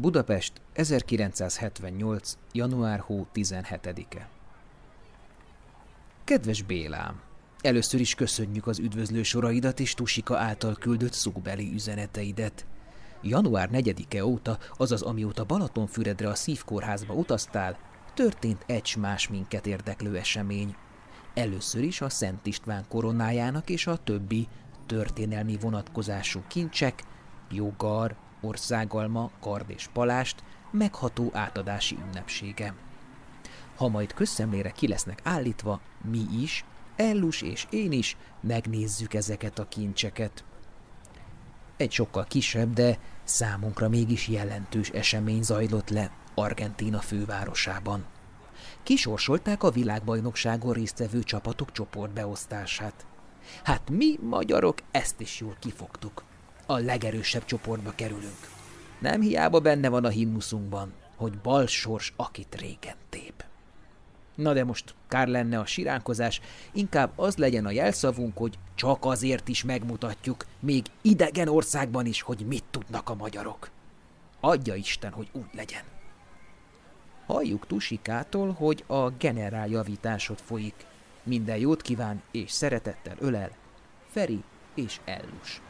Budapest, 1978. január hó 17-e. Kedves Bélám! Először is köszönjük az üdvözlő soraidat és Tusika által küldött szóbeli üzeneteidet. Január 4-e óta, azaz amióta Balatonfüredre a szívkórházba utaztál, történt egy más minket érdeklő esemény. Először is a Szent István koronájának és a többi történelmi vonatkozású kincsek, jogar, országalma, kard és palást, megható átadási ünnepsége. Ha majd közszemlére ki lesznek állítva, mi is, Ellus és én is megnézzük ezeket a kincseket. Egy sokkal kisebb, de számunkra mégis jelentős esemény zajlott le Argentína fővárosában. Kisorsolták a világbajnokságon résztvevő csapatok csoportbeosztását. Hát mi, magyarok, ezt is jól kifogtuk a legerősebb csoportba kerülünk. Nem hiába benne van a himnuszunkban, hogy bal sors, akit régen tép. Na de most kár lenne a siránkozás, inkább az legyen a jelszavunk, hogy csak azért is megmutatjuk, még idegen országban is, hogy mit tudnak a magyarok. Adja Isten, hogy úgy legyen. Halljuk Tusikától, hogy a generál javításod folyik. Minden jót kíván és szeretettel ölel Feri és Ellus.